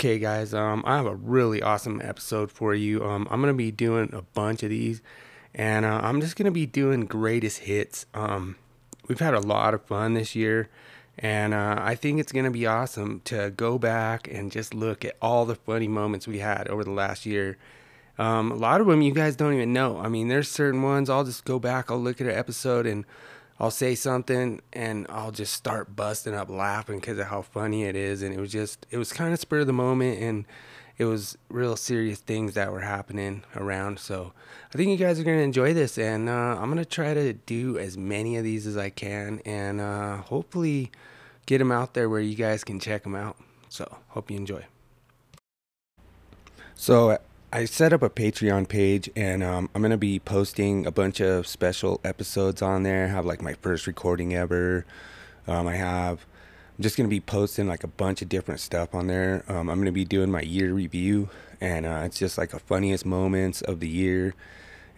Okay, guys. Um, I have a really awesome episode for you. Um, I'm gonna be doing a bunch of these, and uh, I'm just gonna be doing greatest hits. Um, we've had a lot of fun this year. And uh, I think it's going to be awesome to go back and just look at all the funny moments we had over the last year. Um, a lot of them you guys don't even know. I mean, there's certain ones I'll just go back, I'll look at an episode, and I'll say something, and I'll just start busting up laughing because of how funny it is. And it was just, it was kind of spur of the moment, and it was real serious things that were happening around. So I think you guys are going to enjoy this, and uh, I'm going to try to do as many of these as I can, and uh, hopefully get them out there where you guys can check them out. So hope you enjoy. So I set up a Patreon page, and um, I'm gonna be posting a bunch of special episodes on there. I have like my first recording ever. Um, I have. I'm just gonna be posting like a bunch of different stuff on there. Um, I'm gonna be doing my year review, and uh, it's just like the funniest moments of the year.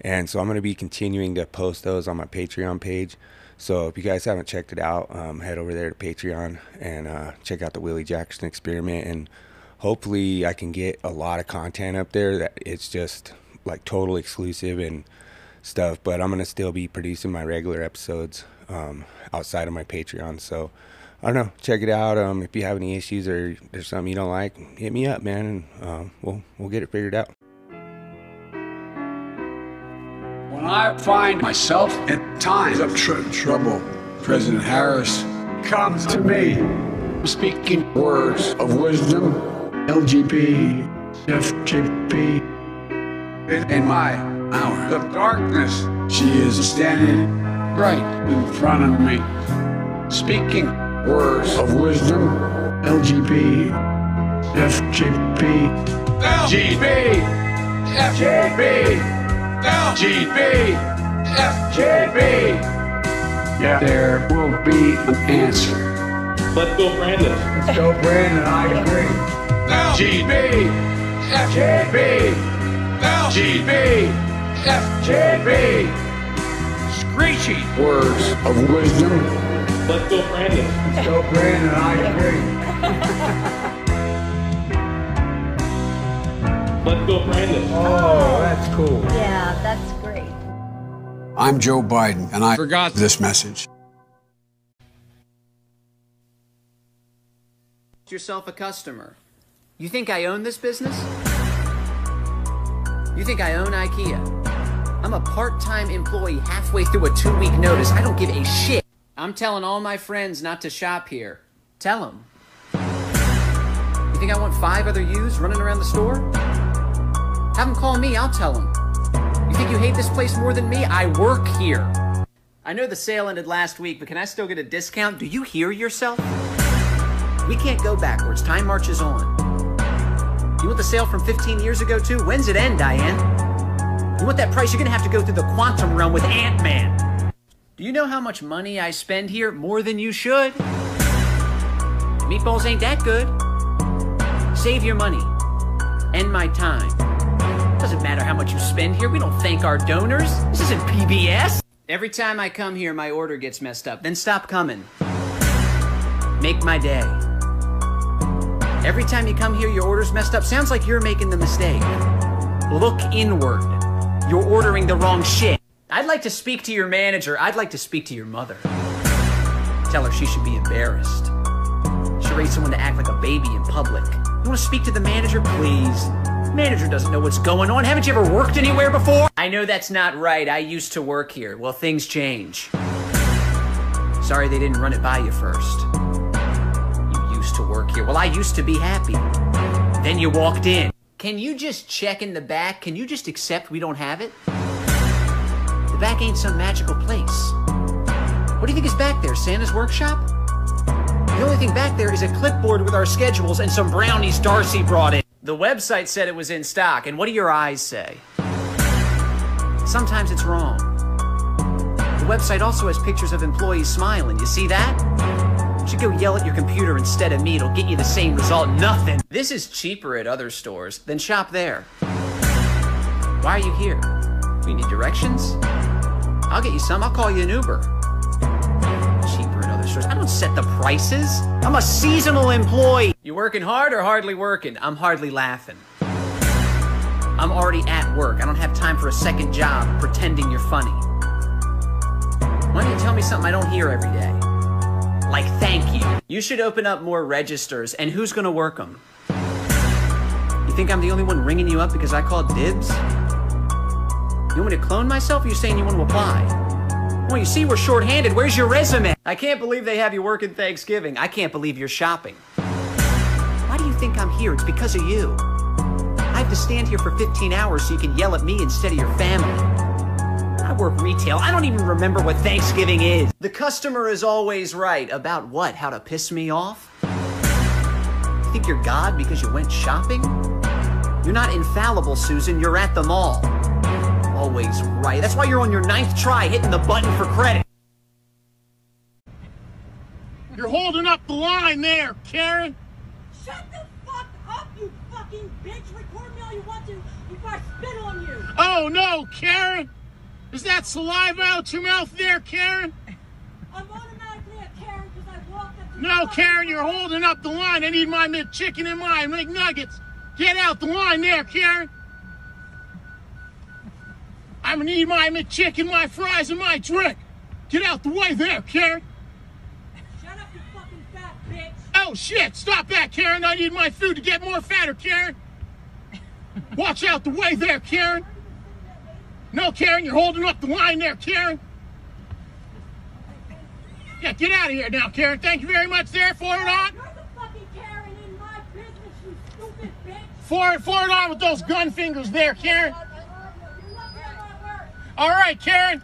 And so I'm gonna be continuing to post those on my Patreon page. So if you guys haven't checked it out, um, head over there to Patreon and uh, check out the Willie Jackerson experiment. And hopefully, I can get a lot of content up there that it's just like total exclusive and stuff. But I'm gonna still be producing my regular episodes um, outside of my Patreon. So I don't know. Check it out. Um, if you have any issues or there's something you don't like, hit me up, man, and um, we'll we'll get it figured out. When I find myself at times of tr- trouble, President Harris comes to me speaking words of wisdom, LGP, FJP. In my hour of darkness, she is standing right in front of me, speaking words of wisdom, LGP, FJP, LGB, FJB. LGB, FJB. Yeah, there will be an answer. Let's go, Brandon. Let's go, Brandon. I agree. LGB, FJB, LGB, FJB. Screechy words of wisdom. Let's go, Brandon. Let's go, Brandon. I agree. Let's go, Brandon. Oh, that's cool. Yeah, that's great. I'm Joe Biden, and I forgot this message. yourself a customer. You think I own this business? You think I own IKEA? I'm a part-time employee halfway through a two-week notice. I don't give a shit. I'm telling all my friends not to shop here. Tell them. You think I want five other yous running around the store? Have them call me, I'll tell them. You think you hate this place more than me? I work here. I know the sale ended last week, but can I still get a discount? Do you hear yourself? We can't go backwards. Time marches on. You want the sale from 15 years ago, too? When's it end, Diane? You want that price? You're gonna have to go through the quantum realm with Ant Man. Do you know how much money I spend here? More than you should. The Meatballs ain't that good. Save your money End my time. Doesn't matter how much you spend here. We don't thank our donors. This isn't PBS. Every time I come here, my order gets messed up. Then stop coming. Make my day. Every time you come here, your order's messed up. Sounds like you're making the mistake. Look inward. You're ordering the wrong shit. I'd like to speak to your manager. I'd like to speak to your mother. Tell her she should be embarrassed. She raised someone to act like a baby in public. You want to speak to the manager, please? Manager doesn't know what's going on. Haven't you ever worked anywhere before? I know that's not right. I used to work here. Well, things change. Sorry they didn't run it by you first. Used to work here. Well, I used to be happy. Then you walked in. Can you just check in the back? Can you just accept we don't have it? The back ain't some magical place. What do you think is back there? Santa's workshop? The only thing back there is a clipboard with our schedules and some brownies Darcy brought in. The website said it was in stock, and what do your eyes say? Sometimes it's wrong. The website also has pictures of employees smiling. You see that? You should go yell at your computer instead of me. It'll get you the same result. Nothing. This is cheaper at other stores. Then shop there. Why are you here? You need directions? I'll get you some. I'll call you an Uber. Cheaper in other stores. I don't set the prices. I'm a seasonal employee. You working hard or hardly working? I'm hardly laughing. I'm already at work. I don't have time for a second job pretending you're funny. Why don't you tell me something I don't hear every day? Like thank you. You should open up more registers, and who's gonna work them? You think I'm the only one ringing you up because I called dibs? You want me to clone myself? Or you saying you want to apply? Well, you see, we're short-handed. Where's your resume? I can't believe they have you working Thanksgiving. I can't believe you're shopping. Why do you think I'm here? It's because of you. I have to stand here for 15 hours so you can yell at me instead of your family. I work retail. I don't even remember what Thanksgiving is. The customer is always right. About what? How to piss me off? You think you're God because you went shopping? You're not infallible, Susan. You're at the mall. Always right. That's why you're on your ninth try hitting the button for credit. You're holding up the line there, Karen. Shut the fuck up, you fucking bitch! Record me all you want to before I spit on you! Oh no, Karen. Is that saliva out your mouth there, Karen? I'm automatically a Karen because I walked up No, Karen, you're holding up the line. I need my McChicken and my McNuggets. Get out the line there, Karen. I'm gonna need my McChicken, my fries, and my drink. Get out the way there, Karen. Shut up, you fucking fat bitch! Oh shit, stop that, Karen. I need my food to get more fatter, Karen. Watch out the way there, Karen. No, Karen, you're holding up the line there, Karen. Yeah, get out of here now, Karen. Thank you very much there. Forward on. You're the fucking Karen in my business, you stupid bitch! Forward, forward on with those gun fingers there, Karen. You're lucky I'm at work! All right, Karen.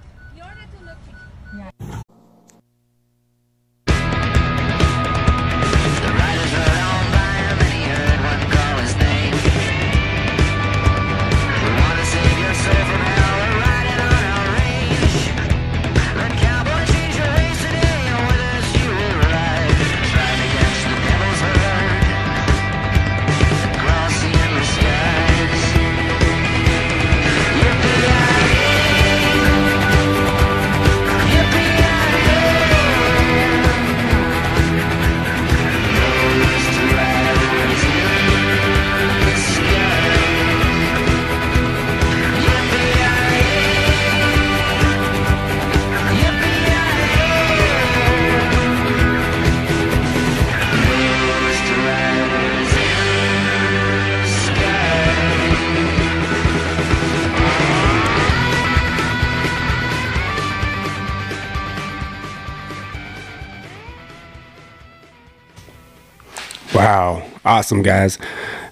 Awesome guys.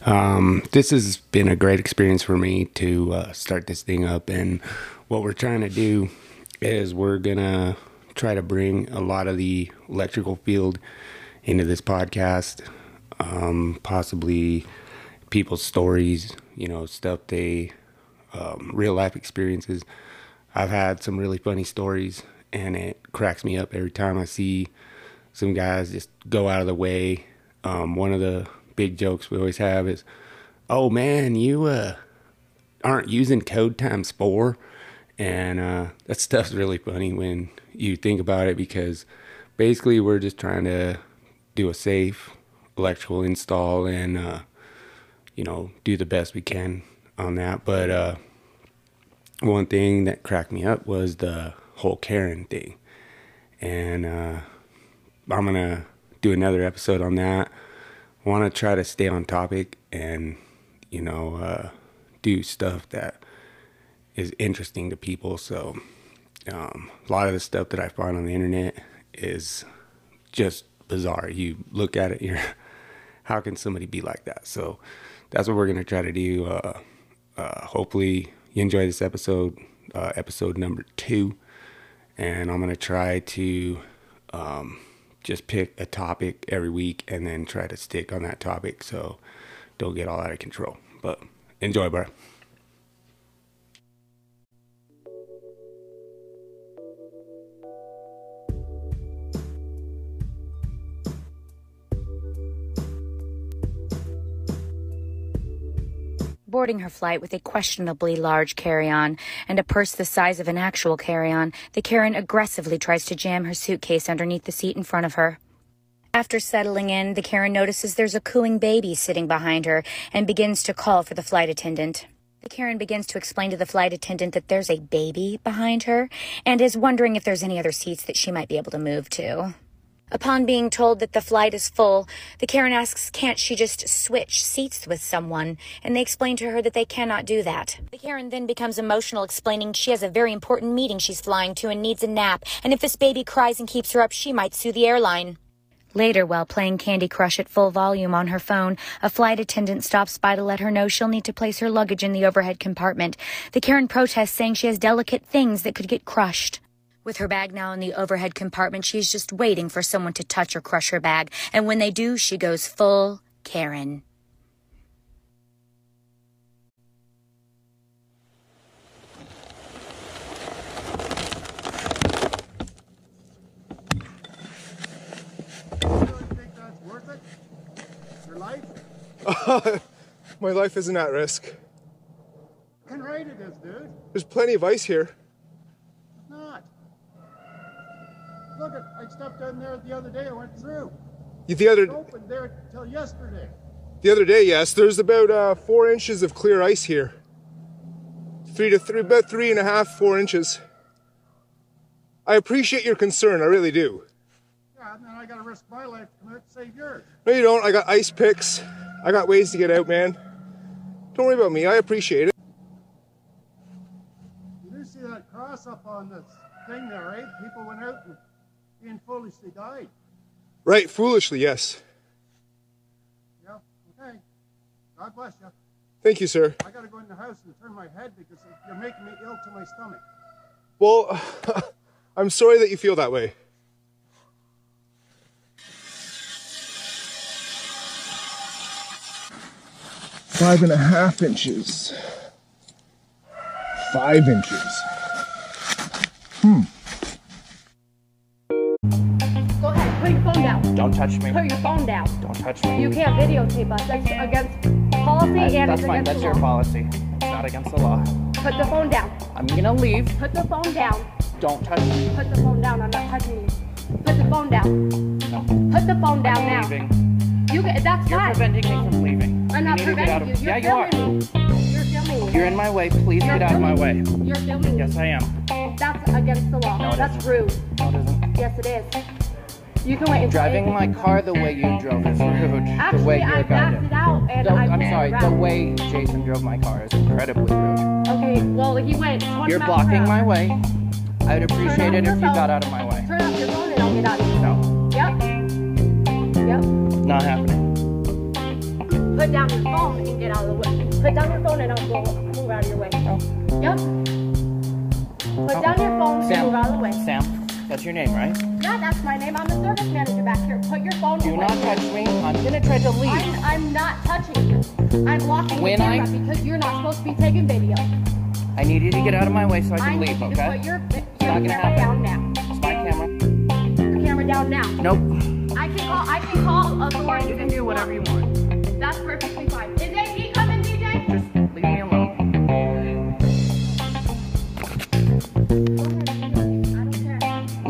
Um, this has been a great experience for me to uh, start this thing up, and what we're trying to do is we're gonna try to bring a lot of the electrical field into this podcast, um, possibly people's stories, you know, stuff they um, real life experiences. I've had some really funny stories, and it cracks me up every time I see some guys just go out of the way. Um, one of the big jokes we always have is, "Oh man, you uh, aren't using code times four," and uh, that stuff's really funny when you think about it because basically we're just trying to do a safe electrical install and uh, you know do the best we can on that. But uh, one thing that cracked me up was the whole Karen thing, and uh, I'm gonna do another episode on that. Want to try to stay on topic and you know uh, do stuff that is interesting to people. So um, a lot of the stuff that I find on the internet is just bizarre. You look at it, you're how can somebody be like that? So that's what we're gonna try to do. Uh, uh, hopefully you enjoy this episode, uh, episode number two, and I'm gonna try to um, just pick a topic every week and then try to stick on that topic so don't get all out of control. But enjoy, bro. Boarding her flight with a questionably large carry on and a purse the size of an actual carry on, the Karen aggressively tries to jam her suitcase underneath the seat in front of her. After settling in, the Karen notices there's a cooing baby sitting behind her and begins to call for the flight attendant. The Karen begins to explain to the flight attendant that there's a baby behind her and is wondering if there's any other seats that she might be able to move to. Upon being told that the flight is full, the Karen asks, can't she just switch seats with someone? And they explain to her that they cannot do that. The Karen then becomes emotional, explaining she has a very important meeting she's flying to and needs a nap, and if this baby cries and keeps her up, she might sue the airline. Later, while playing Candy Crush at full volume on her phone, a flight attendant stops by to let her know she'll need to place her luggage in the overhead compartment. The Karen protests, saying she has delicate things that could get crushed. With her bag now in the overhead compartment, she's just waiting for someone to touch or crush her bag, and when they do, she goes full Karen. think that's worth it? Your life? My life isn't at risk. Fucking right it is, dude. There's plenty of ice here. It's not. Look, at, I stepped in there the other day. I went through. The other Open there till yesterday. the other day, yes, there's about uh, four inches of clear ice here. Three to three, about three and a half, four inches. I appreciate your concern, I really do. Yeah, and then I got to risk my life to come out and save yours. No, you don't. I got ice picks. I got ways to get out, man. Don't worry about me. I appreciate it. You do see that cross up on this thing there, right? People went out and being foolishly died. Right, foolishly, yes. Yeah, okay. God bless you. Thank you, sir. I got to go in the house and turn my head because you're making me ill to my stomach. Well, I'm sorry that you feel that way. Five and a half inches. Five inches. Go put your phone down. Don't touch me. Put your phone down. Don't touch me. You can't videotape us. That's against policy That's, and that's it's fine. against That's the your law. policy. It's not against the law. Put the phone down. I'm gonna leave. Put the phone down. Don't touch me. Put the phone down. I'm not touching you. Put the phone down. No. Put the phone down I'm now. leaving. You get, that's You're fine. preventing me from leaving. I'm not you need to out preventing of you. You're Yeah, you are. me. You're filming me. You're in my way. Please You're get out of my way. You're filming me. Yes, I am. That's against the law. No, that's isn't. rude. No, it isn't. Yes, it is. You can wait Driving my car the way you drove is rude. Actually, the way I you're backed it out and The- I I'm sorry. The way Jason drove my car is incredibly rude. Okay, well, he went You're blocking my way. I would appreciate it if your you got out of my way. Turn off your phone and I'll get out. No, Yep. Yep. not happening. Put down your phone and get out of the way. Put down your phone and I'll go move out of your way. No. Yep. Put No. down your phone and Sam. move out of the way. Sam, that's your name, right? Yeah, that's my name. I'm the service manager back here. Put your phone Do away. not touch me. I'm gonna try to leave. I'm, I'm not touching you. I'm blocking When the camera I- because you're not supposed to be taking video. I need you to get out of my way so I I can need leave, you to okay? put your, your not gonna camera happen. down now. It's my camera. Your camera down now. Nope. I can call. I can call authorities. You can do whatever you want. want. That's perfectly fine. Is AD coming, DJ? Just leave me alone.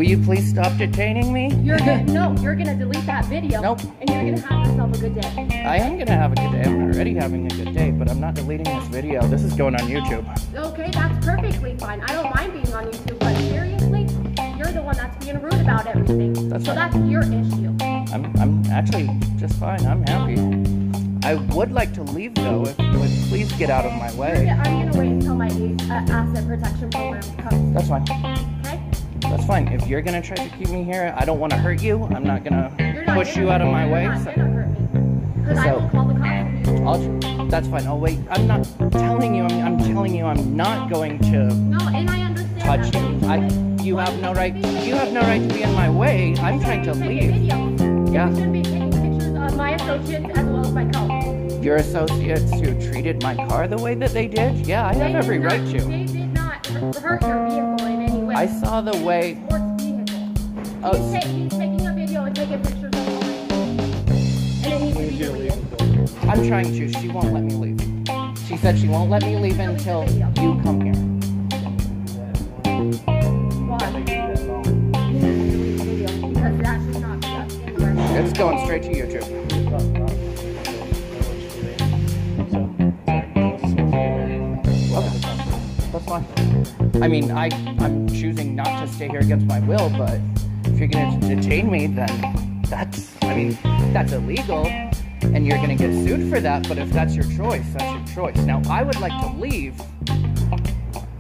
You please stop detaining me? You're gonna, no, you're gonna delete that video. Nope. And you're gonna have yourself a good day. I am gonna have a good day. I'm already having a good day, but I'm not deleting this video. This is going on YouTube. Okay, that's perfectly fine. I don't mind being on YouTube, but seriously, you're the one that's being rude about everything. That's so fine. that's your issue. I'm I'm actually just fine. I'm happy. I would like to leave though. If you would please get out of my way. I'm gonna wait until my uh, asset protection program comes. That's fine. That's fine. If you're gonna try to keep me here, I don't want to hurt you. I'm not gonna not push you out of my way. So- gonna hurt me. Because I'll, call the cops. I'll, that's fine. Oh wait, I'm not telling you. I'm, I'm telling you. I'm not going to No, and I understand touch you. I, you have no right. You have no right to be in my way. I'm trying to leave. Yeah. You should be taking pictures of my associates as well as my co. Your associates who treated my car the way that they did. Yeah, I have every right to. They did not hurt your vehicle in any way. I saw the way. Sports vehicle. Oh, he's, ta- he's taking a video and taking pictures of mine. And it needs to be deleted. I'm trying to. She won't let me leave. She She said she won't let me leave until you come here. Because that should not be up anywhere. It's going straight to YouTube. I mean, I, I'm choosing not to stay here against my will, but if you're gonna detain me, then that's, I mean, that's illegal, and you're gonna get sued for that, but if that's your choice, that's your choice. Now, I would like to leave.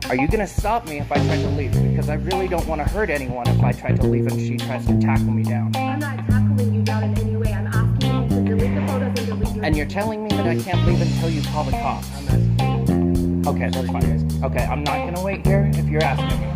Are you gonna stop me if I try to leave? Because I really don't want to hurt anyone if I try to leave and she tries to tackle me down. I'm not tackling you down in any way. I'm asking you to delete the photos and delete your. And you're telling me that I can't leave until you call the cops. Okay, that's fine. Okay, I'm not gonna wait here if you're asking me.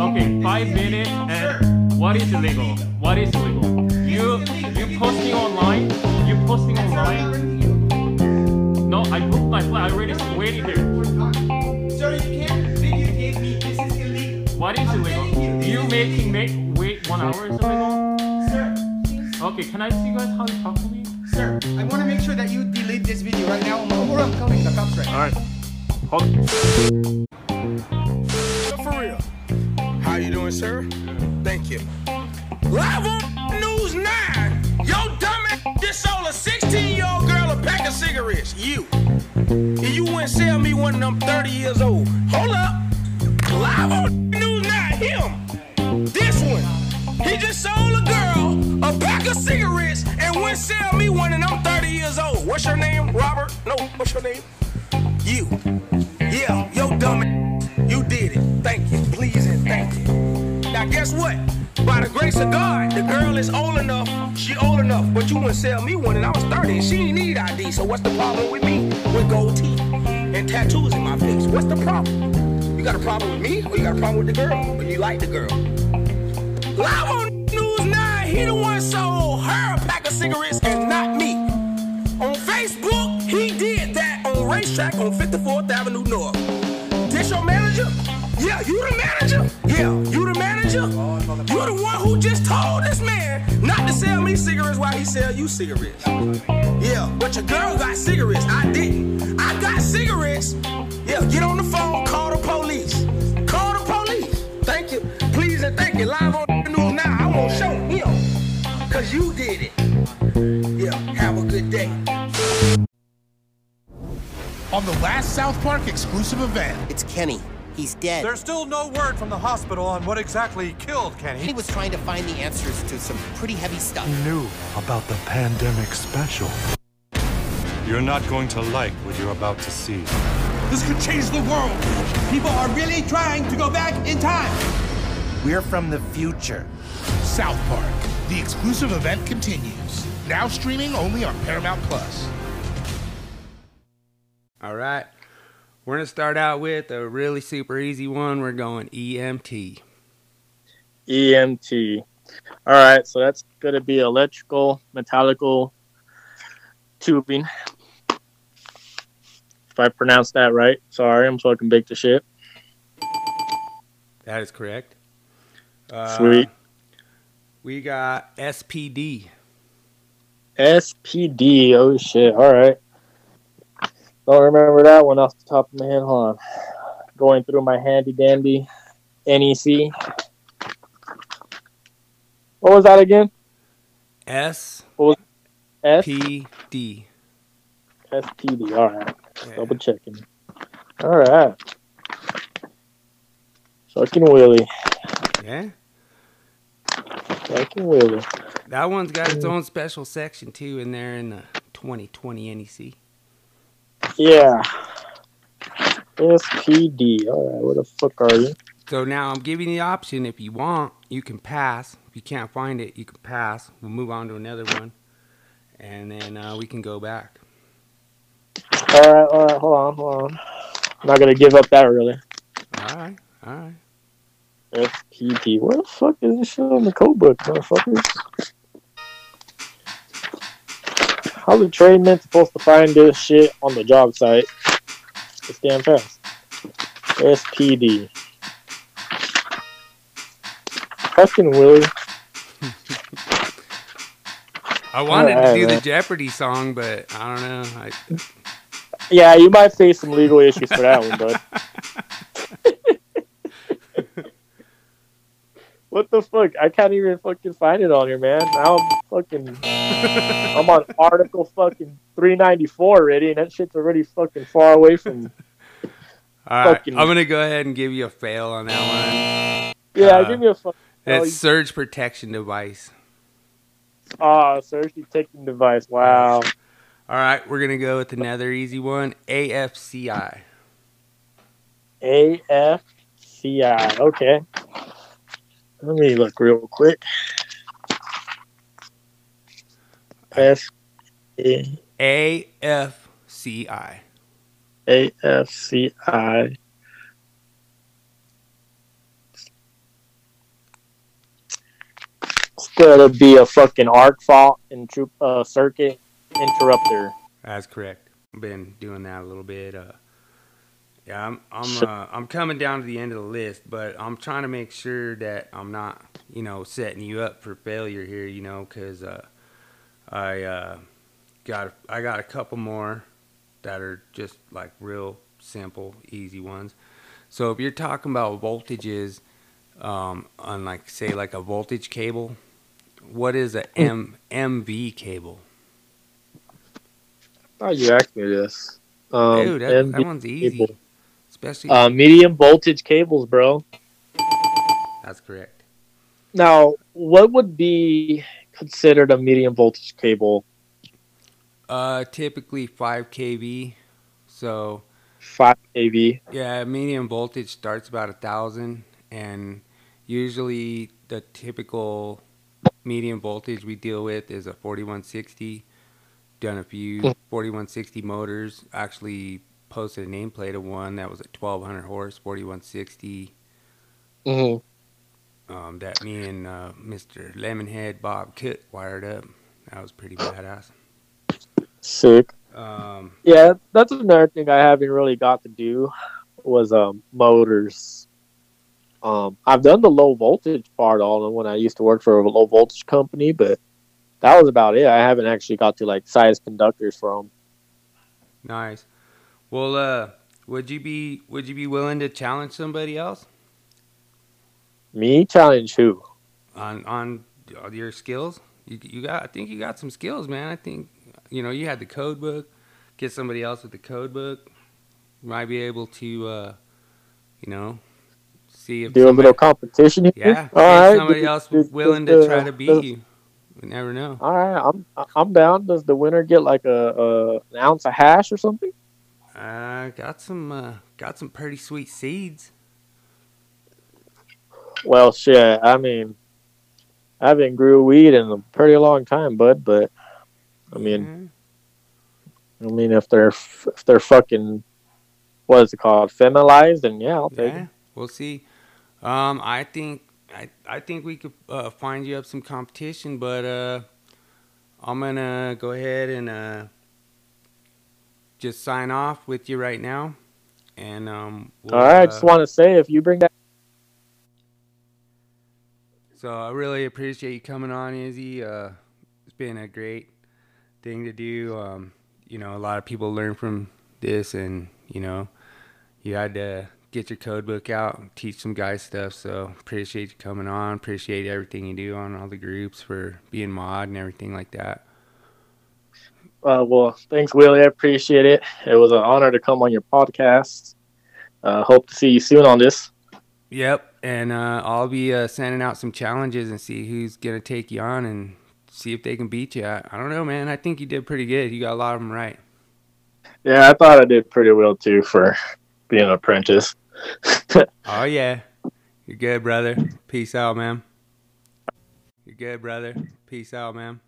Okay, five minutes and what is illegal? What is illegal? You you posting online? You posting online? No, I booked my flight. I already waited here. What is illegal? You making me wait one hour is illegal? Sir, Okay, can I see you guys how you talk to me? sir, I want to make sure that you delete this video right now, or I'm calling the cops right now. Alright. Hold. For real. How you doing, sir? Thank you. Live on News 9. Yo, dumbass just sold a 16-year-old girl a pack of cigarettes. You. And you wouldn't sell me one of them 30 years old. Hold up. Live on He just sold a girl a pack of cigarettes and wouldn't sell me one and I'm 30 years old. What's your name, Robert? No, what's your name? You. Yeah, yo, dumb ass. You did it. Thank you. Please and thank you. Now, guess what? By the grace of God, the girl is old enough. She old enough, but you wouldn't sell me one, and I was 30, and she ain't need ID. So what's the problem with me? With gold teeth and tattoos in my face. What's the problem? You got a problem with me, or you got a problem with the girl? Or you like the girl? Live on News 9, he the one sold her a pack of cigarettes and not me. On Facebook, he did that on RaceTrac on 54th Avenue North. This your manager? Yeah, you the manager? Yeah, you the manager? You the one who just told this man not to sell me cigarettes while he sell you cigarettes. Yeah, but your girl got cigarettes. I didn't. I got cigarettes. Yeah, get on the phone, call the police. Call the police. Thank you. Please and thank you. Live on Cause you did it. Yeah, have a good day. On the last South Park exclusive event, It's Kenny. He's dead. There's still no word from the hospital on what exactly killed Kenny. Kenny was trying to find the answers to some pretty heavy stuff. He knew about the pandemic special. You're not going to like what you're about to see. this could change the world. People are really trying to go back in time. We're from the future. South Park, the exclusive event continues. Now streaming only on Paramount Plus. All right. We're going to start out with a really super easy one. We're going EMT. EMT. All right, so that's going to be electrical, metallical tubing. If I pronounced that right, sorry, I'm fucking big to shit. That is correct. Uh, Sweet. We got SPD. SPD. Oh shit. All right. Don't remember that one off the top of my head. Hold on. Going through my handy dandy NEC. What was that again? S What was S P D. SPD. All right. Double checking. All right. Fucking Willie. Yeah. That one's got its own special section too in there in the 2020 NEC. Yeah. SPD. All right. Where the fuck are you? So now I'm giving you the option. If you want, you can pass. If you can't find it, you can pass. We'll move on to another one, and then uh, we can go back. All right. All right. Hold on. Hold on. I'm not gonna give up that really. All right. All right. SPD. Where the fuck is this shit on the code book, motherfuckers? How the tradesman supposed to find this shit on the job site? It's damn fast. SPD. Fucking Willie. I wanted to do the. Jeopardy song, but I don't know. I, Yeah, you might face some legal issues for that one, bud. what the fuck? I can't even fucking find it on here, man. Now I'm fucking. I'm on article fucking 394 already, and that shit's already fucking far away from. all right, I'm gonna go ahead and give you a fail on that one. Yeah, Uh, give me a fucking. Oh, It's surge protection device. Ah, surge detecting device. Wow. All right, we're gonna go with another easy one. AFCI. AFCI. Okay. Let me look real quick. S A AFCI. AFCI. It's gonna be a fucking arc fault and troop uh, circuit interrupter. That's correct. Been doing that a little bit. Uh, yeah, I'm I'm Sure. uh, I'm coming down to the end of the list, but I'm trying to make sure that I'm not, you know, setting you up for failure here, you know, because uh, I uh, got I got a couple more that are just like real simple, easy ones. So if you're talking about voltages um, on like say like a voltage cable, what is a M MV cable? Oh, you asked me this. Um, Dude, that, that one's easy. cable. Especially Uh, medium voltage cables, bro. that's correct. Now, what would be considered a medium voltage cable? Uh, typically 5 kV. So 5 kV. yeah, medium voltage starts about a thousand, and usually the typical medium voltage we deal with is a 4160. Done a few 4160 motors. Actually posted a nameplate of one that was at 1200 horse 4160. Mm-hmm. Um, that me and uh, Mr. Lemonhead Bob Kit wired up. That was pretty badass. Sick. Um, Yeah, that's another thing I haven't really got to do was um motors. Um, I've done the low voltage part them when I used to work for a low voltage company, but that was about it. I haven't actually got to like size conductors for them. Nice. Well, uh, would you be would you be willing to challenge somebody else Me challenge who? on on your skills? You you got I think you got some skills, man. I think you know you had the code book. Get somebody else with the code book. Might be able to, uh, you know, see if Do a somebody- little competition here. Yeah, All right. somebody else does- willing does to try to beat does- you. We never know. All right, I'm I'm down. Does the winner get like a, a an ounce of hash or something? Uh, got some uh, got some pretty sweet seeds. Well, shit. I mean, I haven't grew weed in a pretty long time, bud. But I mean, I mean, if they're if they're fucking what is it called, feminized, then yeah, I'll take Yeah, it. we'll see. Um, I think I I think we could uh, find you up some competition, but uh, I'm gonna go ahead and uh, just sign off with you right now, and um. We'll, All right, I uh, just want to say if you bring that, So I really appreciate you coming on, Izzy. Uh, it's been a great thing to do. Um, you know, a lot of people learn from this, and you know, you had to get your code book out and teach some guys stuff. So appreciate you coming on. Appreciate everything you do on all the groups for being mod and everything like that. Uh, well, thanks, Willie. I appreciate it. It was an honor to come on your podcast. Uh, hope to see you soon on this. Yep, and uh, I'll be uh, sending out some challenges and see who's gonna take you on and see if they can beat you. I, I don't know, man. I think you did pretty good. You got a lot of them right. Yeah, I thought I did pretty well too for being an apprentice. Oh yeah. You're good, brother. Peace out, man. You're good, brother. Peace out, man.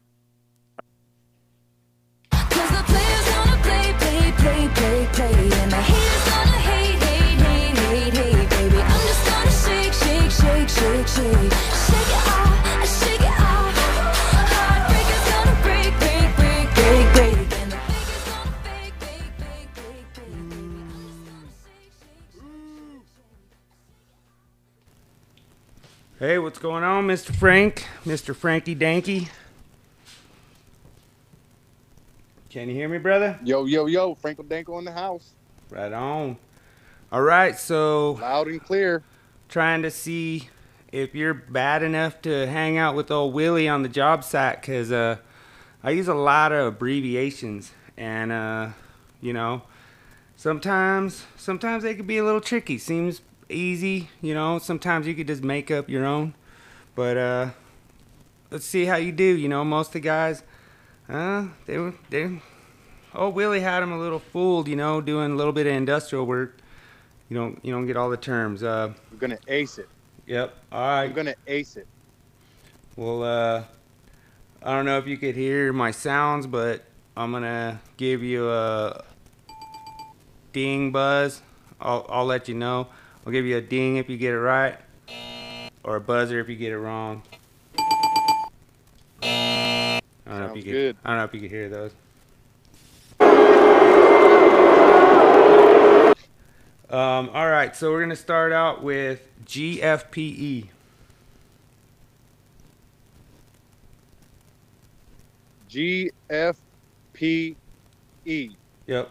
Hey, what's going on, Mr. Frank? Mr. Frankie Danky? Can you hear me, brother? Yo, yo, yo, Franco Danko in the house. Right on. All right, so Loud and clear. trying to see if you're bad enough to hang out with old Willie on the job site because uh, I use a lot of abbreviations and uh, you know sometimes sometimes they could be a little tricky. Seems easy, you know. Sometimes you could just make up your own, but uh, let's see how you do. You know, most of the guys, uh, they were they. Oh, Willie had him a little fooled, you know, doing a little bit of industrial work. You don't you don't get all the terms. Uh, We're gonna ace it. Yep. All right. I'm gonna ace it. Well, uh, I don't know if you could hear my sounds, but I'm gonna give you a ding buzz. I'll I'll let you know. I'll give you a ding if you get it right, or a buzzer if you get it wrong. Don't know if you Sounds could. good. I don't know if you could hear those. Um, all right, so we're gonna start out with GFPE. G F P E. Yep.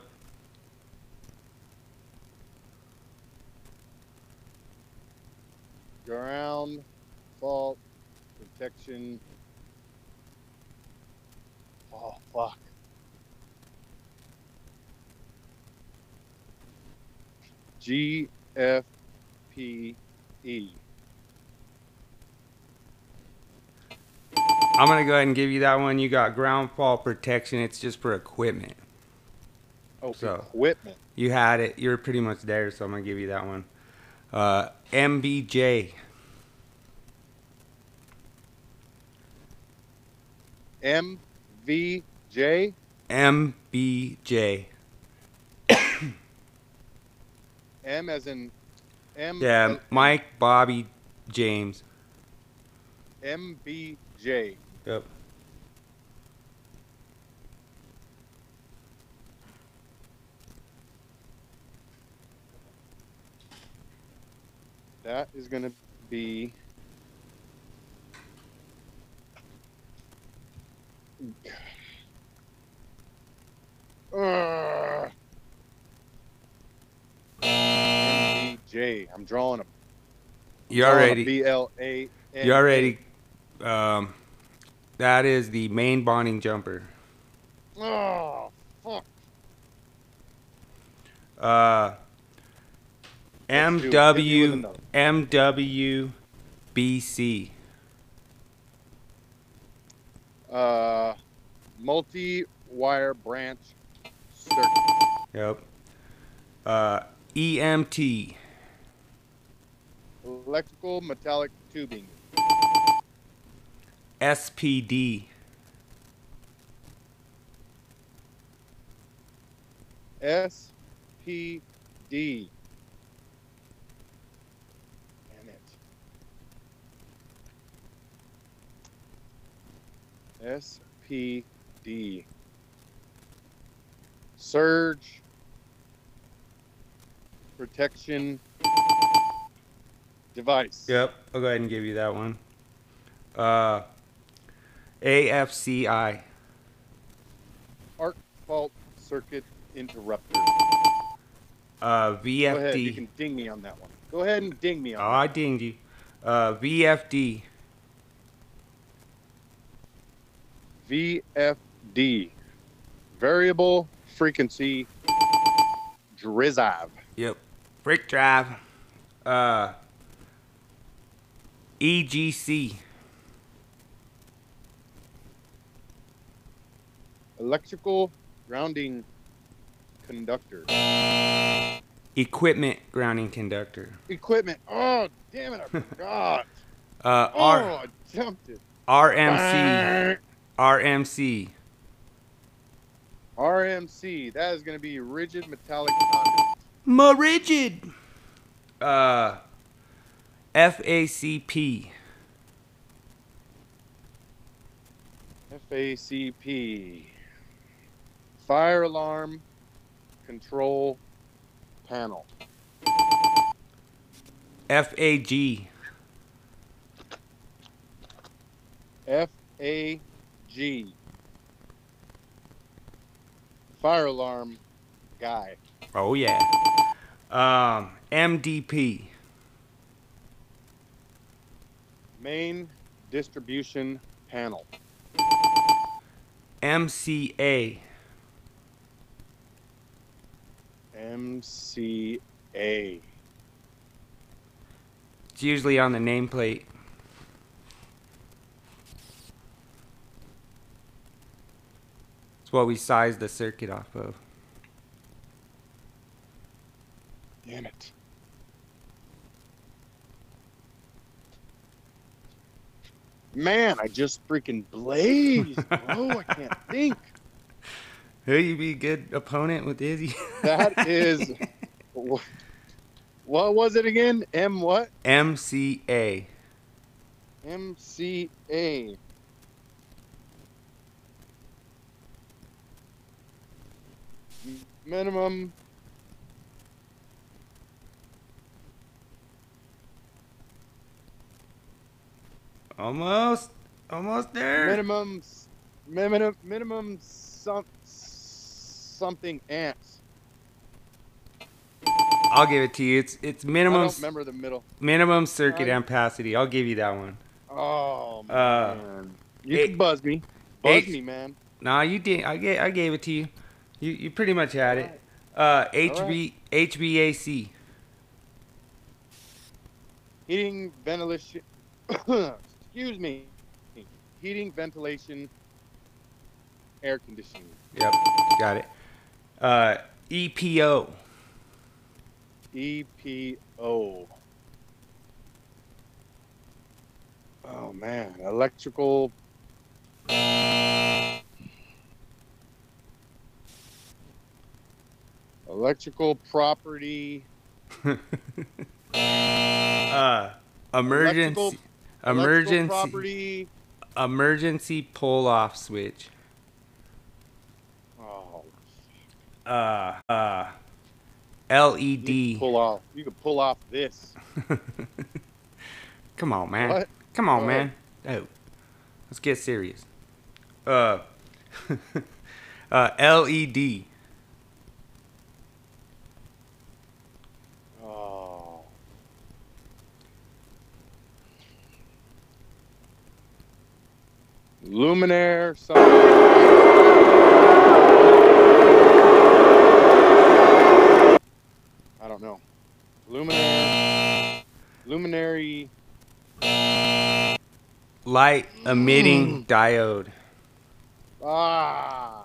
Ground fault protection. Oh fuck. G F P E. I'm gonna go ahead and give you that one. You got ground fault protection. It's just for equipment. Oh, So equipment. you had it. You're pretty much there, so I'm gonna give you that one. Uh, MBJ. M V J. MBJ. M as in M. Yeah, Mike, Bobby, James. M B J. Yep. That is gonna be. Ugh. MBJ. I'm drawing a. You already. B L A. You already. Um, that is the main bonding jumper. Oh fuck. Uh, it. Hit me with MW. MWBC. Uh, multi-wire branch circuit. Yep. Uh, EMT. Electrical metallic tubing. SPD. S P D. Damn it. S P D. Surge protection device. Yep. I'll go ahead and give you that one. Uh, AFCI. Arc fault circuit interrupter. Uh, Go ahead, you can ding me on that one. Go ahead and ding me on Oh, I dinged you. Uh, VFD. VFD. Variable frequency drive. Yep. Freak drive. Uh, EGC. Electrical grounding conductor. Equipment grounding conductor. Equipment. Oh, damn it, I forgot. Uh, oh, R- I jumped it. RMC. RMC. RMC. That is going to be rigid metallic conduit. More rigid. Uh, FACP. FACP. Fire alarm control panel. FAG. F A G. Fire alarm guy. Oh yeah. Um, MDP. Main distribution panel. MCA. MCA. It's usually on the nameplate. What we sized the circuit off of. Damn it. Man, I just freaking blazed, oh, I can't think. Who you be a good opponent with Izzy? That is. What was it again? M what? MCA. MCA. Minimum. Almost. Almost there. Minimum. Minimum. Minimum. Some. Something ants. I'll give it to you. It's it's minimum I don't remember the middle. minimum circuit I- ampacity. I'll give you that one. Oh man. Uh, you eight- can buzz me. Buzz eight- me, man. Nah, you did. I gave I gave it to you. You you pretty much had it. Uh, HB HVAC. Heating, ventilation. excuse me. Heating, ventilation, air conditioning. Yep, got it. Uh, EPO. EPO. Oh man, electrical. Electrical property. Uh, emergency. Electrical- electrical Emergency. property. Emergency pull off switch. Oh, Uh, uh, LED. pull off. You can pull off this. Come on, man. What? Come on, man. Oh, let's get serious. Uh, uh, LED. Oh. Luminaire something. I don't know. Luminaire. Luminary. Light Mm. emitting diode. Ah.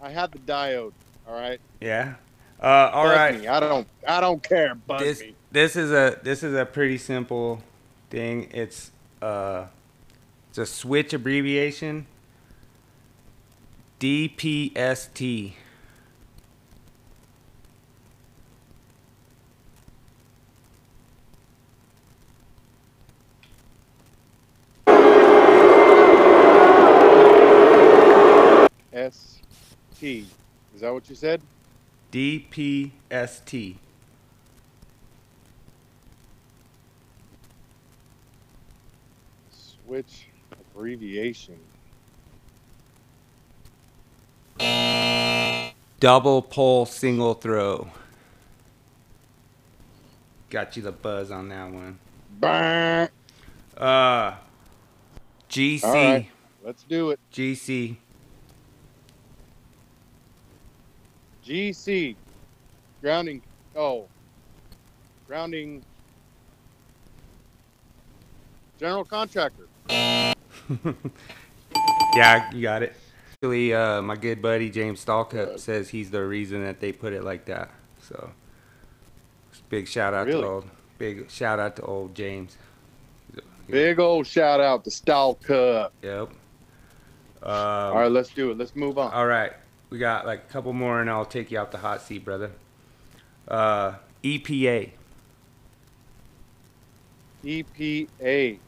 I had the diode. All right. Yeah. Uh, all Buzz right. me. I don't. I don't care. Buzz This me. this is a this is a pretty simple thing. It's uh, it's a switch abbreviation. DPST. S T. Is that what you said? DPST. Switch abbreviation. Double pull, single throw. Got you the buzz on that one. Bah. Uh GC. All right. Let's do it. GC. GC. Grounding. Oh. Grounding. General contractor. Yeah, you got it. Actually, uh, my good buddy James Stallcup says he's the reason that they put it like that. So, big shout out Really? to old, big shout out to old James. Big old shout out to Stallcup. Yep. Um, All right, let's do it. Let's move on. All right, we got like a couple more, and I'll take you off the hot seat, brother. Uh, EPA. EPA.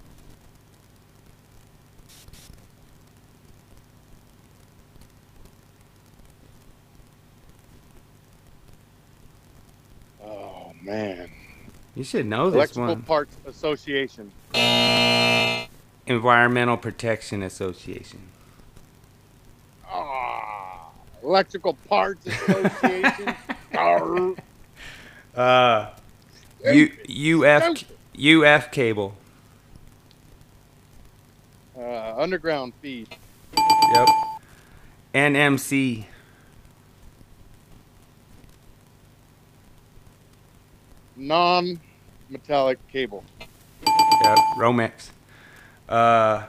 Oh man. You should know this Electrical one. Parts Association. Environmental Protection Association. Ah, Electrical Parts Association. Arr. Uh, U, UF, UF cable. uh, underground feed. Yep. NMC. Non-metallic cable. Yep. Romex. Uh,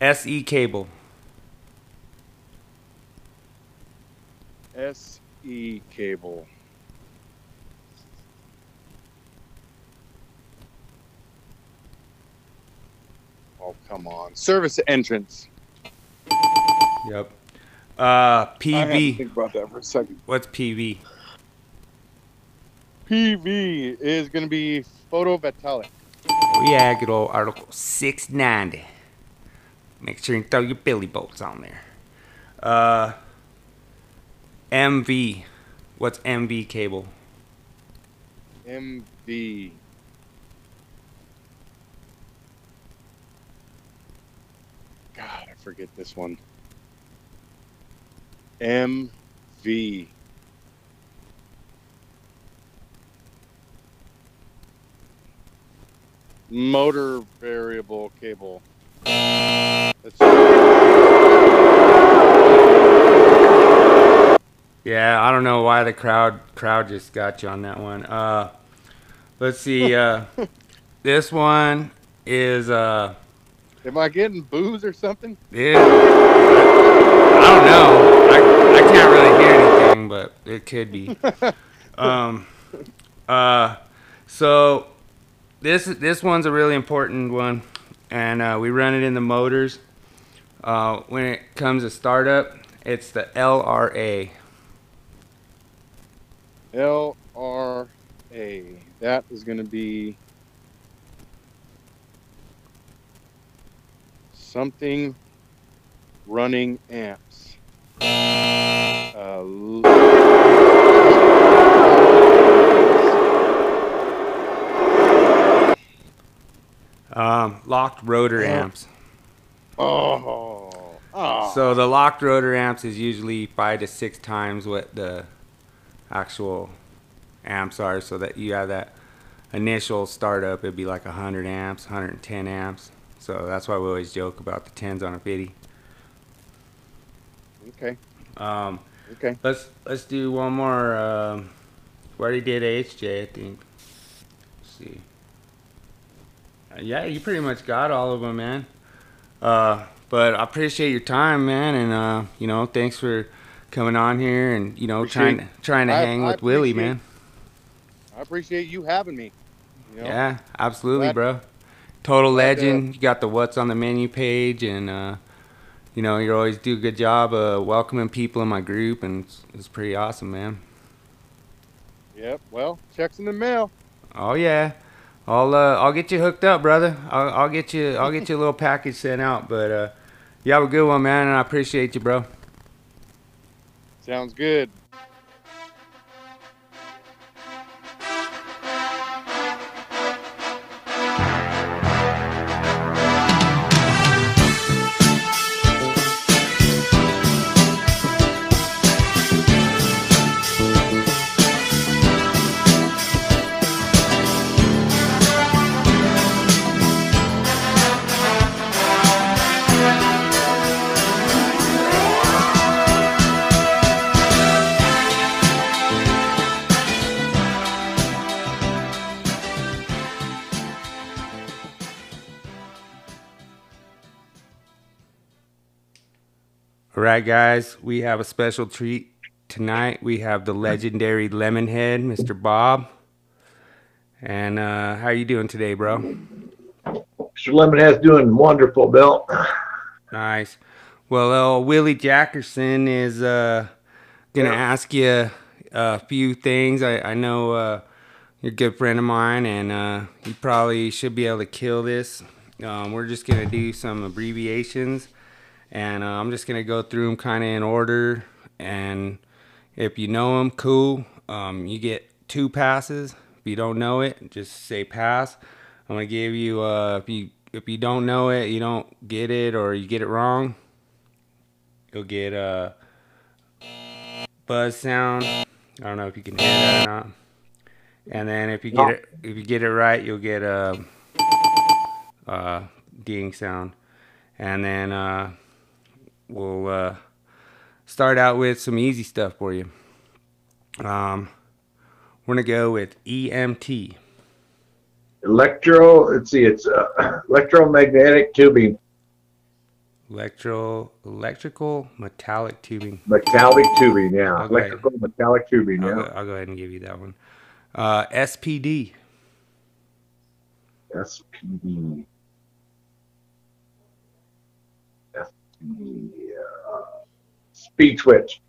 SE cable. SE cable. Oh come on! Service entrance. Yep. Uh, PV. I had to PV. think about that for a second. What's PV? PV is going to be photovoltaic. Oh yeah, good old Article 690. Make sure you throw your billy bolts on there. Uh, MV. What's MV cable? MV. God, I forget this one. MV. Motor variable cable. Yeah, I don't know why the crowd crowd just got you on that one. Uh, let's see. Uh, this one is uh, Am I getting booze or something? yeah. I don't know. I I can't really hear anything, but it could be. Um, uh, so this this one's a really important one, and uh, we run it in the motors. Uh, when it comes to startup, it's the LRA. LRA. That is going to be something running amps. Uh, Um, locked rotor amps. oh. oh. So the locked rotor amps is usually five to six times what the actual amps are, so that you have that initial startup. It'd be like 100 amps, 110 amps. So that's why we always joke about the tens on a 50. Okay. Um, Okay. Let's let's do one more. Um, we already did HJ, I think. Let's see. Yeah, you pretty much got all of them, man. Uh, but I appreciate your time, man, and uh, you know, thanks for coming on here and you know trying to Appreciate- trying to I- hang I with Willie, man. I appreciate you having me. you know? Yeah, absolutely, Glad- bro. Total glad to- legend. You got the what's on the menu page, and uh, you know you always do a good job of welcoming people in my group, and it's, it's pretty awesome, man. Yep. Well, checks in the mail. Oh yeah, I'll uh, I'll get you hooked up, brother. I'll, I'll get you I'll get you a little package sent out. But uh, you have a good one, man, and I appreciate you, bro. Sounds good. Right, guys, we have a special treat tonight. We have the legendary Lemonhead, Mr. Bob. And uh, how you doing today, bro? Mr. Lemonhead's doing wonderful, Bill. Nice. Well, uh, Willie Jackerson is uh, gonna ask you a few things. I, I know uh, you're a good friend of mine, and uh, you probably should be able to kill this. Um, we're just gonna do some abbreviations, and uh, I'm just gonna go through them kind of in order. And if you know them, cool. Um, you get two passes. If you don't know it, just say pass. I'm gonna give you uh, if you if you don't know it, you don't get it, or you get it wrong, you'll get a buzz sound. I don't know if you can hear that or not. And then if you get it, if you get it right, you'll get a, a ding sound. And then uh, we'll uh, start out with some easy stuff for you. Um, we're gonna go with EMT. Electro, let's see, it's uh, electromagnetic tubing, Electro, electrical metallic tubing. metallic tubing, yeah. Okay. Electrical metallic tubing, I'll, yeah. go, I'll go ahead and give you that one. Uh, SPD. SPD. Uh, speed switch,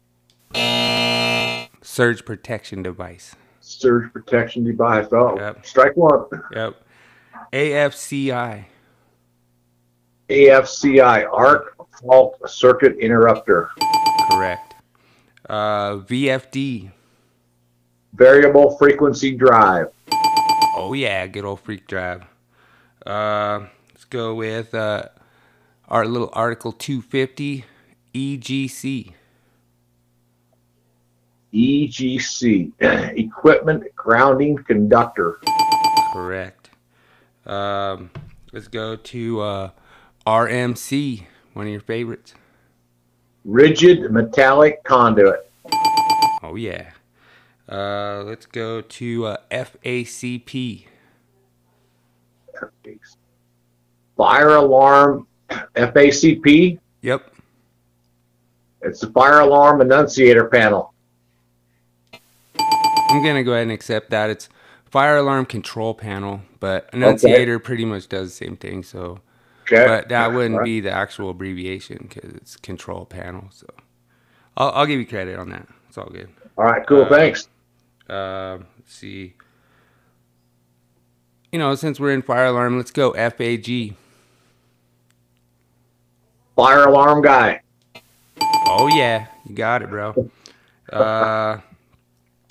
Surge protection device. surge protection device. Oh, Yep. strike one. Yep. AFCI. AFCI, arc fault circuit interrupter, Correct. Uh, VFD. variable frequency drive, Oh yeah, good old freak drive. Uh, let's go with uh, our little Article 250 EGC. EGC, equipment grounding conductor, Correct. Um, let's go to uh, RMC, one of your favorites. rigid metallic conduit, Oh yeah. Uh, let's go to uh, FACP. fire alarm, FACP. Yep. It's the fire alarm annunciator panel. I'm gonna go ahead and accept that. It's fire alarm control panel, but annunciator pretty much does the same thing. So, Okay. but that wouldn't Alright. be the actual abbreviation because it's control panel. So, I'll, I'll give you credit on that. It's all good. All right, cool. Uh, thanks. Um, let's see. You know, since we're in fire alarm, let's go FAG. Fire alarm guy. Oh yeah, you got it, bro. Uh,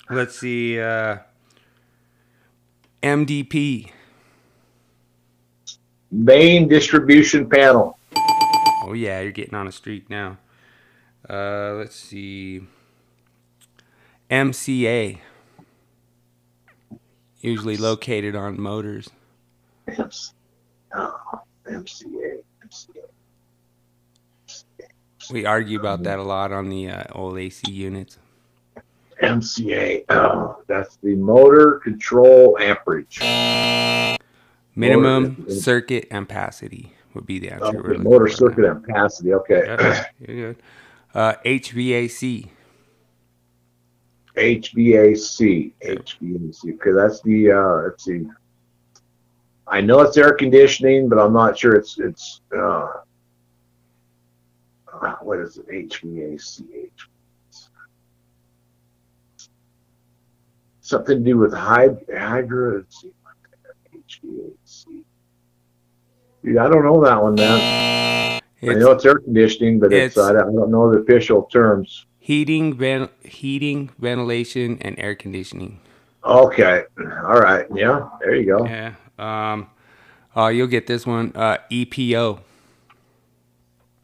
let's see. Uh, MDP. Main distribution panel. Oh yeah, you're getting on a streak now. Uh, let's see. MCA. Usually located on motors. MC, oh, MCA. MCA. We argue about that a lot on the uh, old AC units. MCA. Oh, that's the motor control amperage. Minimum Motor- circuit ampacity would be the answer. Okay, motor circuit ampacity. Okay. You're good. Uh, HVAC. HVAC. HVAC. Okay, that's the. Uh, let's see. I know it's air conditioning, but I'm not sure it's it's. Uh, what is it? HVAC. Something to do with hyd- hydro. HVAC. Dude, I don't know that one, man. I know it's air conditioning, but it's, it's- I, don't, I don't know the official terms. heating, ven- heating, ventilation, and air conditioning. Okay. All right. Yeah. There you go. Yeah. Um, uh, you'll get this one. Uh, EPO.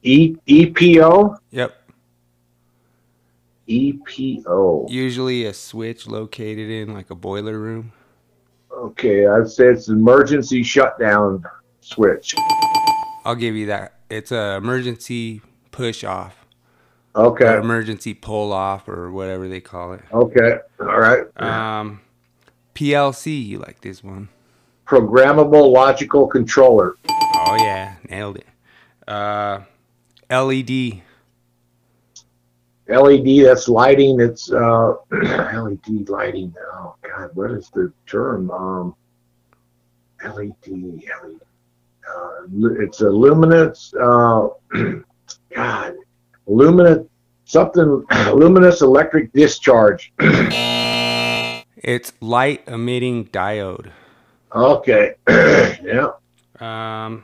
E EPO. Yep. EPO. Usually a switch located in like a boiler room. Okay, I said it's emergency shutdown switch. I'll give you that. It's a emergency push off. Okay. Emergency pull off or whatever they call it. Okay. All right. Um, PLC. You like this one? Programmable logical controller. Oh yeah, nailed it. Uh, LED. LED. That's lighting. It's uh, LED lighting. Oh God, what is the term? Um, LED. LED. Uh, it's a luminous. Uh, God, luminous something. luminous electric discharge. It's light emitting diode. Okay. yeah. Um,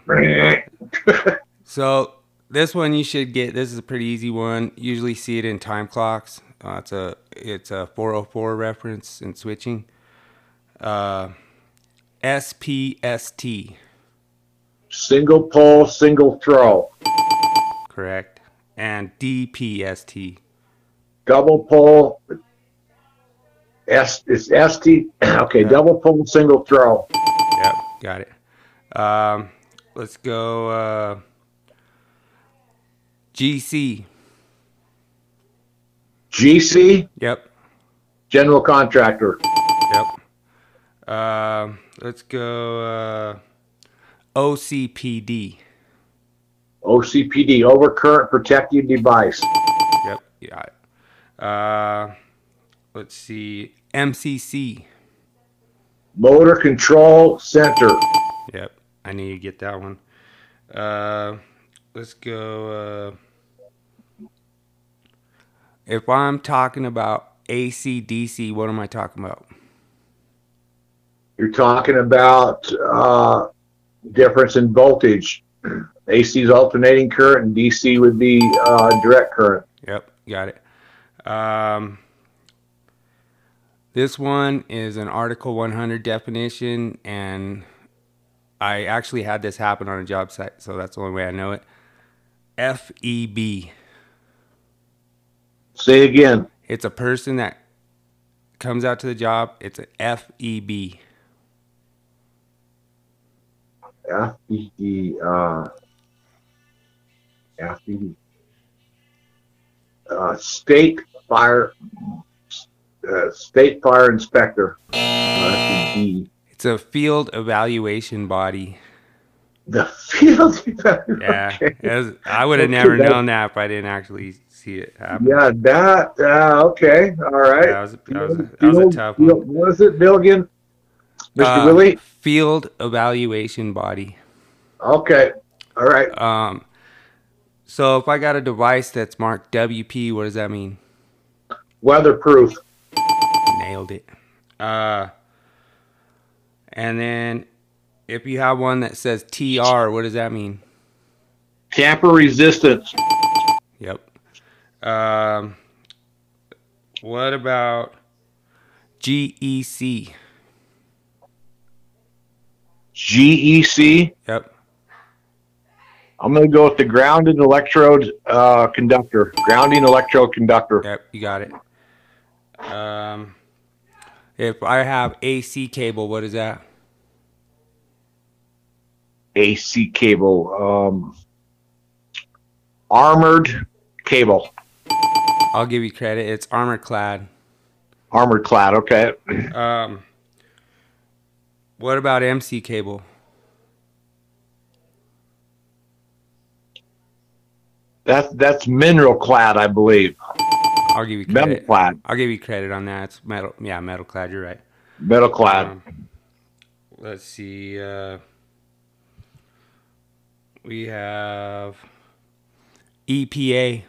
so this one you should get. This is a pretty easy one. Usually see it in time clocks. Uh, it's a it's a 404 reference in switching. Uh, SPST. single pole, single throw. Correct. And DPST. Double pole. S it's ST. Okay, double pole, single throw. Yep, got it. Um, let's go. Uh, GC. GC. Yep. General contractor. Yep. Um, let's go. Uh, OCPD. OCPD, overcurrent protective device. Yep, it. Uh, let's see. MCC. Motor control center. Yep, I need to get that one. Uh, let's go. Uh, if I'm talking about AC DC, what am I talking about? You're talking about uh, difference in voltage. AC is alternating current, and DC would be uh, direct current. Yep, got it. Um, this one is an Article 100 definition, and I actually had this happen on a job site, so that's the only way I know it. FEB. Say again. It's a person that comes out to the job. It's an E FEB. FED, uh, FED, uh, state fire, uh, state fire inspector. FED. It's a field evaluation body. The field. Yeah, was- I would have never known that if I didn't actually see it happen. Yeah, that. Uh, okay, all right. that was- that was a- that was a tough field- What is it, Bill? Again, Mr. Uh, Willie. Field evaluation body. Okay, all right. Um, so if I got a device that's marked WP, what does that mean? Weatherproof. Nailed it. Uh, and then if you have one that says TR, what does that mean? Tamper resistance. Yep. Um, what about GEC? GEC. Yep. I'm going to go with the grounded electrode uh, conductor. Grounding electrode conductor. Yep, you got it. Um, if I have AC cable, what is that? AC cable. Um, armored cable. I'll give you credit. It's armor clad. Armored clad. Okay. Um, what about MC cable? That's that's mineral clad, I believe. I'll give you credit. Metal clad. I'll give you credit on that. It's metal. Yeah, metal clad. You're right. Metal clad. Um, let's see. Uh, we have EPA.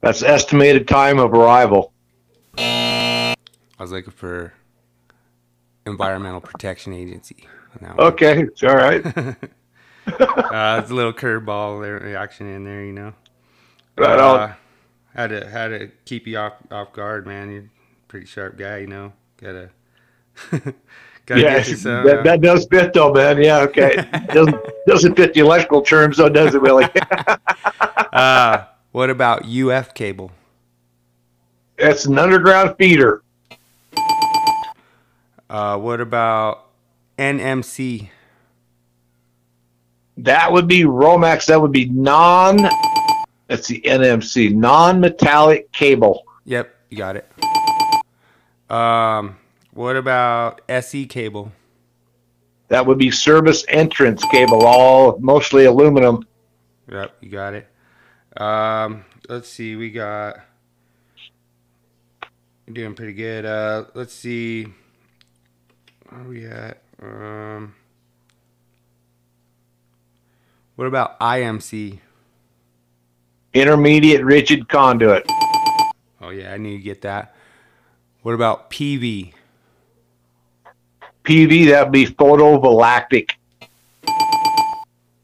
That's estimated time of arrival. I was looking for Environmental Protection Agency. on. Okay, it's all right. uh, it's a little curveball there, reaction in there, you know. Right on. Uh, had to had to keep you off off guard, man. You're a pretty sharp guy, you know. Gotta gotta yeah, that, uh, that does fit though, man. Yeah, okay. doesn't doesn't fit the electrical terms, though, does it, Willie? uh, what about UF cable? That's an underground feeder. Uh, what about NMC? That would be Romex. That would be non. That's the NMC, non-metallic cable. Yep, you got it. Um, what about SE cable? That would be service entrance cable, all mostly aluminum. Yep, you got it. Um, let's see, we got doing pretty good. Uh, let's see, where are we at? Um, what about IMC? Intermediate rigid conduit. Oh yeah, I need to get that. What about PV? PV, that'd be photovoltaic.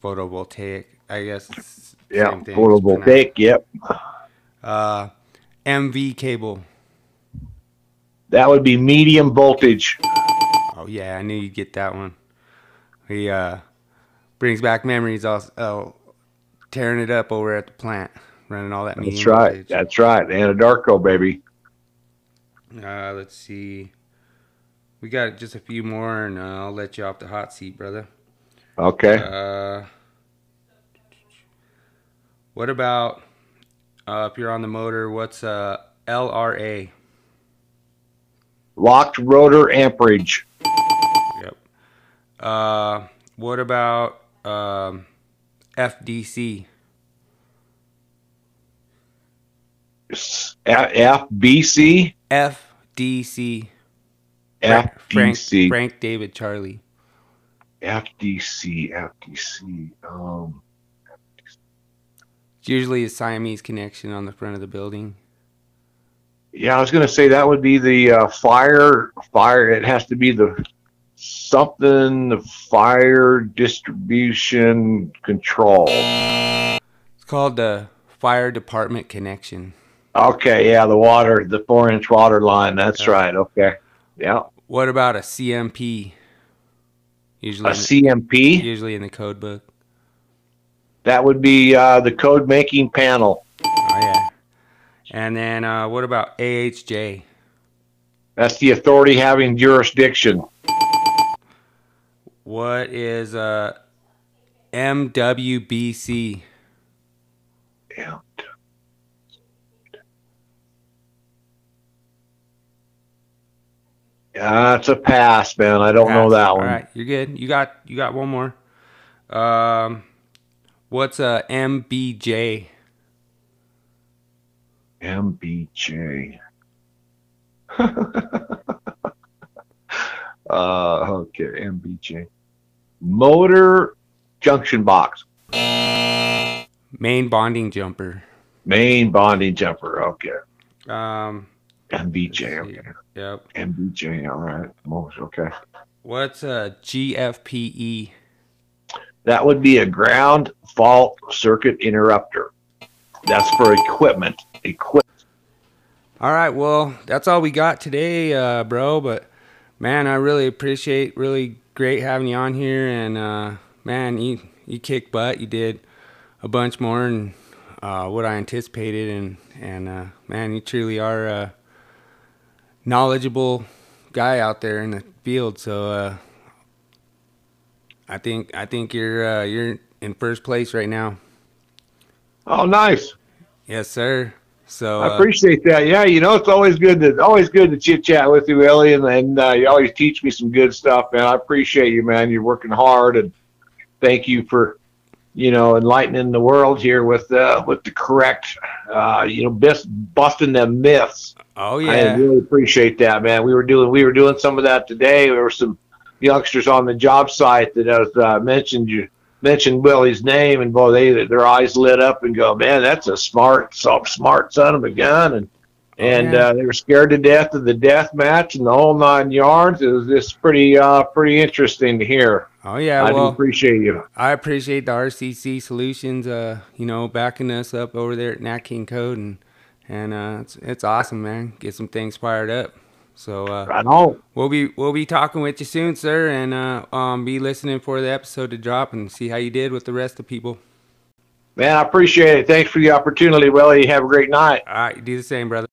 Photovoltaic, I guess. Yeah, thing, photovoltaic. Yep. Uh, MV cable. That would be medium voltage. Oh yeah, I knew you'd get that one. he uh, brings back memories. Of, uh, tearing it up over at the plant, running all that. That's right. voltage. That's right. Anadarko, baby. Uh, let's see. We got just a few more, and uh, I'll let you off the hot seat, brother. Okay. Uh, what about uh, if you're on the motor? What's uh, LRA? Locked rotor amperage. Yep. Uh, what about um, FDC? FBC. FDC. Frank, FDC. Frank David Charlie. FDC. FDC. Um, It's usually a Siamese connection on the front of the building. yeah, I was going to say that would be the uh, fire. Fire. It has to be the something. The fire distribution control. It's called the Fire Department Connection. Okay. Yeah, the water, the four-inch water line. That's right. Okay. Yeah. What about a CMP? Usually, A in the- CMP. Usually in the code book. That would be uh, the code making panel. Oh yeah. And then uh, what about AHJ? That's the authority having jurisdiction. What is uh, MWBC? Yeah. Yeah, it's a pass, man. I don't know that All one. right, you're good. You got you got one more. Um, what's a MBJ? MBJ. uh, okay, MBJ. Motor junction box. Main bonding jumper. Main bonding jumper. Okay. Um, MBJ. Okay. yep. MBJ. All right. Most okay. What's a GFPE? That would be a ground fault circuit interrupter. That's for equipment. Equipment. All right, well, that's all we got today, uh, bro. But man, I really appreciate, really great having you on here, and uh, man, you you kicked butt. You did a bunch more than uh, what I anticipated, and and uh, man, you truly are a knowledgeable guy out there in the field. So uh, I think I think you're uh, you're in first place right now. Oh, nice. Yes, sir. So I uh, appreciate that. Yeah, you know, it's always good to always good to chit chat with you, Willie, and, and uh, you always teach me some good stuff, man. I appreciate you, man. You're working hard, and thank you for you know enlightening the world here with uh, with the correct, uh, you know, best busting them myths. Oh yeah, I really appreciate that, man. We were doing we were doing some of that today. There were some youngsters on the job site that has uh, mentioned you mentioned Willie's name, and boy, they their eyes lit up and go, man, that's a smart, smart son of a gun, and and yeah. uh, they were scared to death of the death match and the whole nine yards. It was just pretty uh pretty interesting to hear. Oh yeah, I do well, appreciate you. I appreciate the RCC Solutions, uh, you know, backing us up over there at Nat King Code, and and uh, it's it's awesome, man. Get some things fired up. So uh, Right on. we'll be we'll be talking with you soon, sir, and uh, um, be listening for the episode to drop and see how you did with the rest of people. Man, I appreciate it. Thanks for the opportunity, Willie. Have a great night. All right, you do the same, brother.